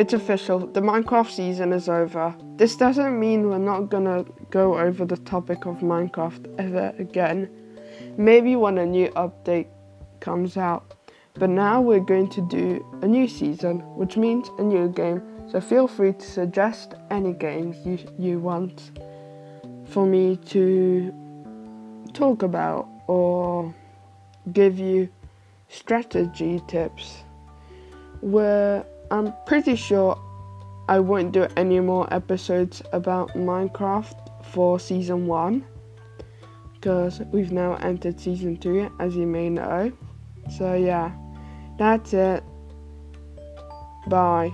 it's official. The Minecraft season is over. This doesn't mean we're not gonna go over the topic of Minecraft ever again. Maybe when a new update comes out. But now we're going to do a new season, which means a new game. So feel free to suggest any games you, you want for me to talk about or give you strategy tips. Where I'm pretty sure I won't do any more episodes about Minecraft for season one because we've now entered season two, as you may know. So, yeah, that's it. Bye.